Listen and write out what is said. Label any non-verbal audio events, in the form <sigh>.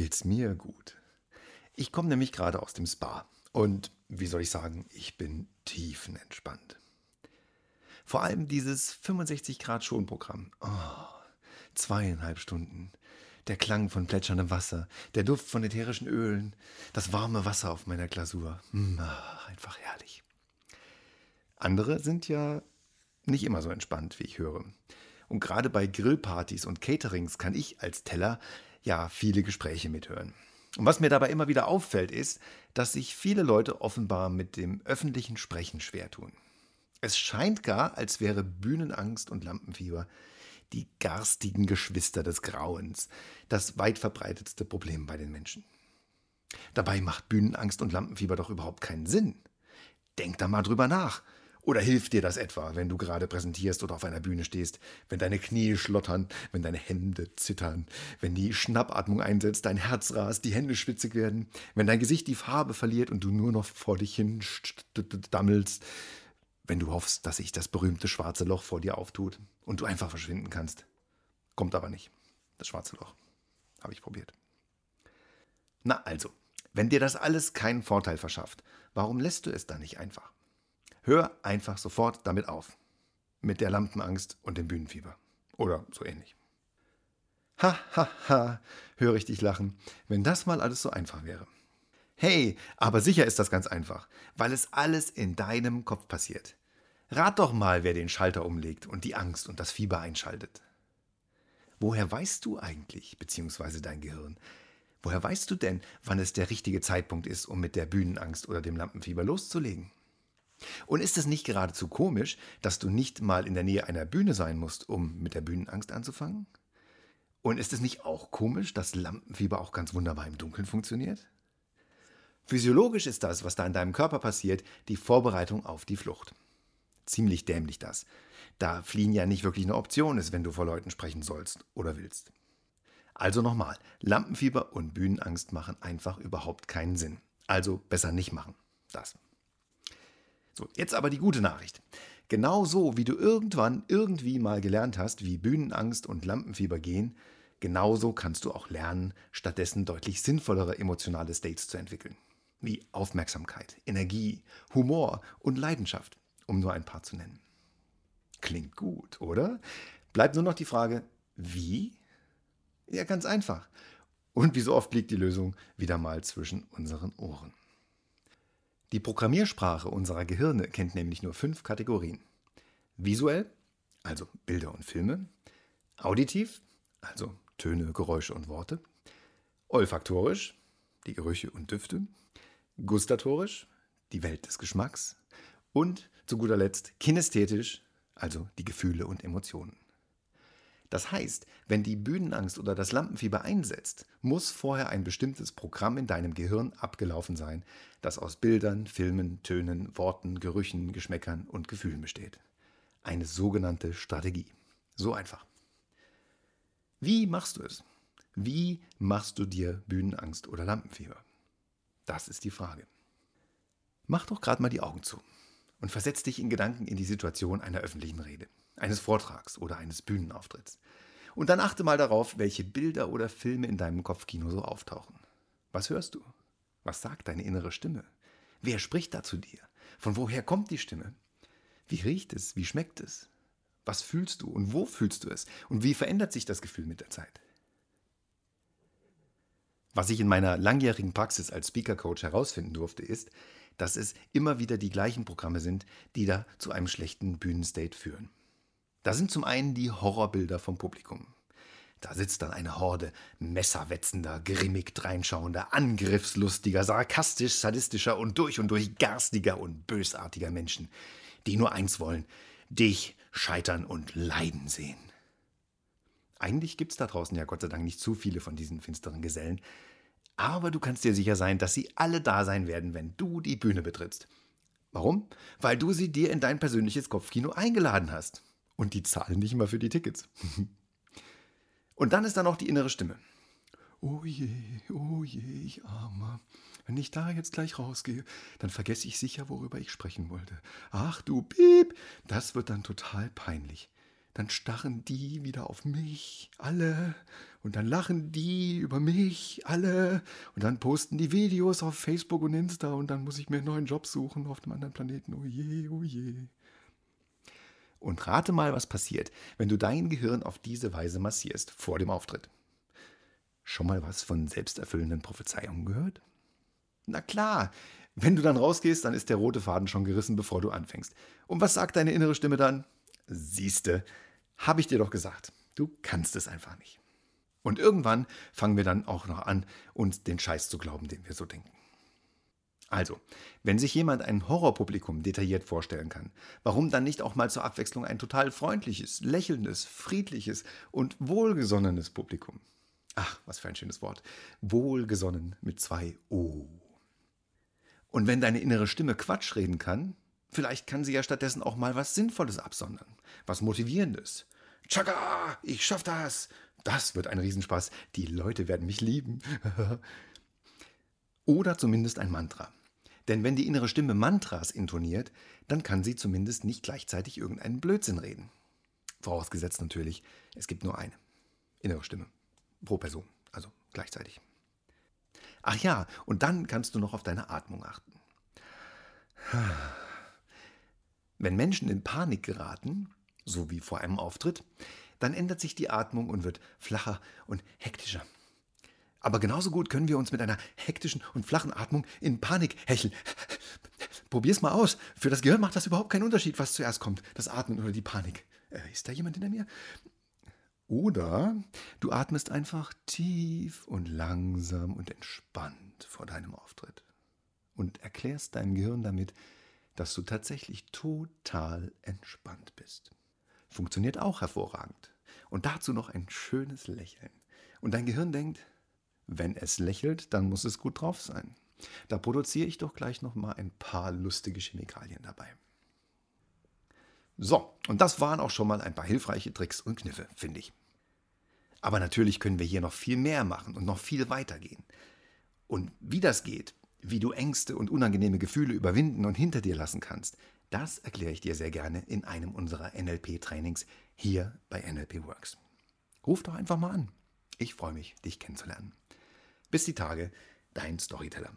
geht's mir gut. Ich komme nämlich gerade aus dem Spa und wie soll ich sagen, ich bin tiefenentspannt. Vor allem dieses 65 Grad Schonprogramm. Oh, zweieinhalb Stunden. Der Klang von plätscherndem Wasser, der Duft von ätherischen Ölen, das warme Wasser auf meiner Glasur. Mm, einfach herrlich. Andere sind ja nicht immer so entspannt, wie ich höre. Und gerade bei Grillpartys und Caterings kann ich als Teller ja viele Gespräche mithören. Und was mir dabei immer wieder auffällt, ist, dass sich viele Leute offenbar mit dem öffentlichen Sprechen schwer tun. Es scheint gar, als wäre Bühnenangst und Lampenfieber die garstigen Geschwister des Grauens, das weit verbreitetste Problem bei den Menschen. Dabei macht Bühnenangst und Lampenfieber doch überhaupt keinen Sinn. Denk da mal drüber nach. Oder hilft dir das etwa, wenn du gerade präsentierst oder auf einer Bühne stehst, wenn deine Knie schlottern, wenn deine Hände zittern, wenn die Schnappatmung einsetzt, dein Herz rast, die Hände schwitzig werden, wenn dein Gesicht die Farbe verliert und du nur noch vor dich hin dammelst, wenn du hoffst, dass sich das berühmte schwarze Loch vor dir auftut und du einfach verschwinden kannst. Kommt aber nicht. Das schwarze Loch. Habe ich probiert. Na also, wenn dir das alles keinen Vorteil verschafft, warum lässt du es dann nicht einfach? Hör einfach sofort damit auf. Mit der Lampenangst und dem Bühnenfieber. Oder so ähnlich. Ha, ha, ha, höre ich dich lachen, wenn das mal alles so einfach wäre. Hey, aber sicher ist das ganz einfach, weil es alles in deinem Kopf passiert. Rat doch mal, wer den Schalter umlegt und die Angst und das Fieber einschaltet. Woher weißt du eigentlich, beziehungsweise dein Gehirn, woher weißt du denn, wann es der richtige Zeitpunkt ist, um mit der Bühnenangst oder dem Lampenfieber loszulegen? Und ist es nicht geradezu komisch, dass du nicht mal in der Nähe einer Bühne sein musst, um mit der Bühnenangst anzufangen? Und ist es nicht auch komisch, dass Lampenfieber auch ganz wunderbar im Dunkeln funktioniert? Physiologisch ist das, was da in deinem Körper passiert, die Vorbereitung auf die Flucht. Ziemlich dämlich das. Da fliehen ja nicht wirklich eine Option ist, wenn du vor Leuten sprechen sollst oder willst. Also nochmal, Lampenfieber und Bühnenangst machen einfach überhaupt keinen Sinn. Also besser nicht machen. Das. So, jetzt aber die gute Nachricht. Genauso wie du irgendwann irgendwie mal gelernt hast, wie Bühnenangst und Lampenfieber gehen, genauso kannst du auch lernen, stattdessen deutlich sinnvollere emotionale States zu entwickeln. Wie Aufmerksamkeit, Energie, Humor und Leidenschaft, um nur ein paar zu nennen. Klingt gut, oder? Bleibt nur noch die Frage, wie? Ja, ganz einfach. Und wie so oft liegt die Lösung wieder mal zwischen unseren Ohren. Die Programmiersprache unserer Gehirne kennt nämlich nur fünf Kategorien. Visuell, also Bilder und Filme. Auditiv, also Töne, Geräusche und Worte. Olfaktorisch, die Gerüche und Düfte. Gustatorisch, die Welt des Geschmacks. Und zu guter Letzt kinästhetisch, also die Gefühle und Emotionen. Das heißt, wenn die Bühnenangst oder das Lampenfieber einsetzt, muss vorher ein bestimmtes Programm in deinem Gehirn abgelaufen sein, das aus Bildern, Filmen, Tönen, Worten, Gerüchen, Geschmäckern und Gefühlen besteht. Eine sogenannte Strategie. So einfach. Wie machst du es? Wie machst du dir Bühnenangst oder Lampenfieber? Das ist die Frage. Mach doch gerade mal die Augen zu und versetz dich in Gedanken in die Situation einer öffentlichen Rede eines Vortrags oder eines Bühnenauftritts. Und dann achte mal darauf, welche Bilder oder Filme in deinem Kopfkino so auftauchen. Was hörst du? Was sagt deine innere Stimme? Wer spricht da zu dir? Von woher kommt die Stimme? Wie riecht es? Wie schmeckt es? Was fühlst du und wo fühlst du es? Und wie verändert sich das Gefühl mit der Zeit? Was ich in meiner langjährigen Praxis als Speaker Coach herausfinden durfte, ist, dass es immer wieder die gleichen Programme sind, die da zu einem schlechten Bühnenstate führen. Da sind zum einen die Horrorbilder vom Publikum. Da sitzt dann eine Horde messerwetzender, grimmig dreinschauender, angriffslustiger, sarkastisch, sadistischer und durch und durch garstiger und bösartiger Menschen, die nur eins wollen, dich scheitern und leiden sehen. Eigentlich gibt's da draußen ja Gott sei Dank nicht zu viele von diesen finsteren Gesellen, aber du kannst dir sicher sein, dass sie alle da sein werden, wenn du die Bühne betrittst. Warum? Weil du sie dir in dein persönliches Kopfkino eingeladen hast. Und die zahlen nicht mal für die Tickets. <laughs> Und dann ist da noch die innere Stimme. Oh je, oh je, ich armer. Wenn ich da jetzt gleich rausgehe, dann vergesse ich sicher, worüber ich sprechen wollte. Ach du Piep, das wird dann total peinlich. dann starren die wieder auf mich, alle. Und dann lachen die über mich, alle. Und dann posten die Videos auf Facebook und Insta. Und dann muss ich mir einen neuen Job suchen auf einem anderen Planeten. Oh je, oh je. Und rate mal, was passiert, wenn du dein Gehirn auf diese Weise massierst vor dem Auftritt. Schon mal was von selbsterfüllenden Prophezeiungen gehört? Na klar, wenn du dann rausgehst, dann ist der rote Faden schon gerissen, bevor du anfängst. Und was sagt deine innere Stimme dann? Siehste, habe ich dir doch gesagt. Du kannst es einfach nicht. Und irgendwann fangen wir dann auch noch an, uns den Scheiß zu glauben, den wir so denken. Also, wenn sich jemand ein Horrorpublikum detailliert vorstellen kann, warum dann nicht auch mal zur Abwechslung ein total freundliches, lächelndes, friedliches und wohlgesonnenes Publikum? Ach, was für ein schönes Wort. Wohlgesonnen mit zwei O. Und wenn deine innere Stimme Quatsch reden kann, vielleicht kann sie ja stattdessen auch mal was Sinnvolles absondern, was Motivierendes. Tschakka, ich schaff das. Das wird ein Riesenspaß. Die Leute werden mich lieben. <laughs> Oder zumindest ein Mantra. Denn wenn die innere Stimme Mantras intoniert, dann kann sie zumindest nicht gleichzeitig irgendeinen Blödsinn reden. Vorausgesetzt natürlich, es gibt nur eine innere Stimme pro Person, also gleichzeitig. Ach ja, und dann kannst du noch auf deine Atmung achten. Wenn Menschen in Panik geraten, so wie vor einem Auftritt, dann ändert sich die Atmung und wird flacher und hektischer. Aber genauso gut können wir uns mit einer hektischen und flachen Atmung in Panik hecheln. Probier's mal aus. Für das Gehirn macht das überhaupt keinen Unterschied, was zuerst kommt, das Atmen oder die Panik. Äh, ist da jemand hinter mir? Oder du atmest einfach tief und langsam und entspannt vor deinem Auftritt und erklärst deinem Gehirn damit, dass du tatsächlich total entspannt bist. Funktioniert auch hervorragend. Und dazu noch ein schönes Lächeln. Und dein Gehirn denkt, wenn es lächelt, dann muss es gut drauf sein. Da produziere ich doch gleich noch mal ein paar lustige Chemikalien dabei. So, und das waren auch schon mal ein paar hilfreiche Tricks und Kniffe, finde ich. Aber natürlich können wir hier noch viel mehr machen und noch viel weitergehen. Und wie das geht, wie du Ängste und unangenehme Gefühle überwinden und hinter dir lassen kannst, das erkläre ich dir sehr gerne in einem unserer NLP-Trainings hier bei NLP Works. Ruf doch einfach mal an. Ich freue mich, dich kennenzulernen. Bis die Tage, dein Storyteller.